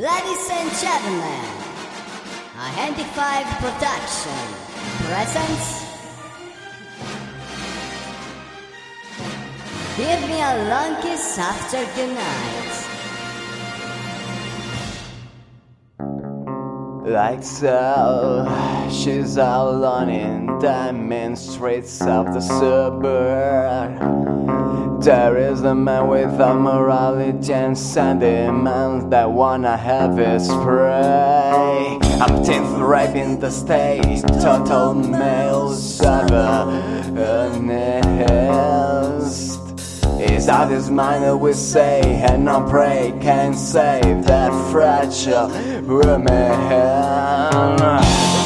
Ladies and gentlemen, a Handy Five production presents. Give me a long kiss after goodnight. Like so, she's out on in diamond streets of the suburb. There is a man without morality and sentiments that wanna have his prey. I'm tenth rape in the state, total male saga. That is minor we say and I pray can save that fragile woman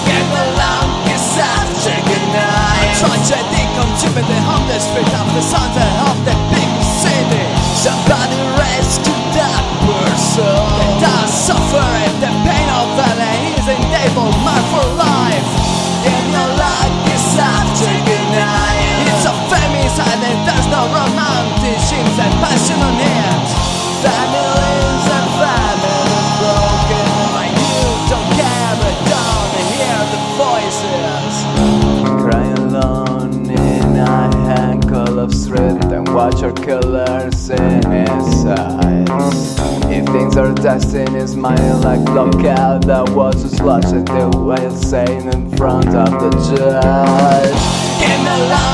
Get along, it's after good night. I tried to think of Jupiter, home the street of the sun colors in his eyes. He thinks our destiny is mine like blockout that was just the whale insane in front of the judge. Him alone.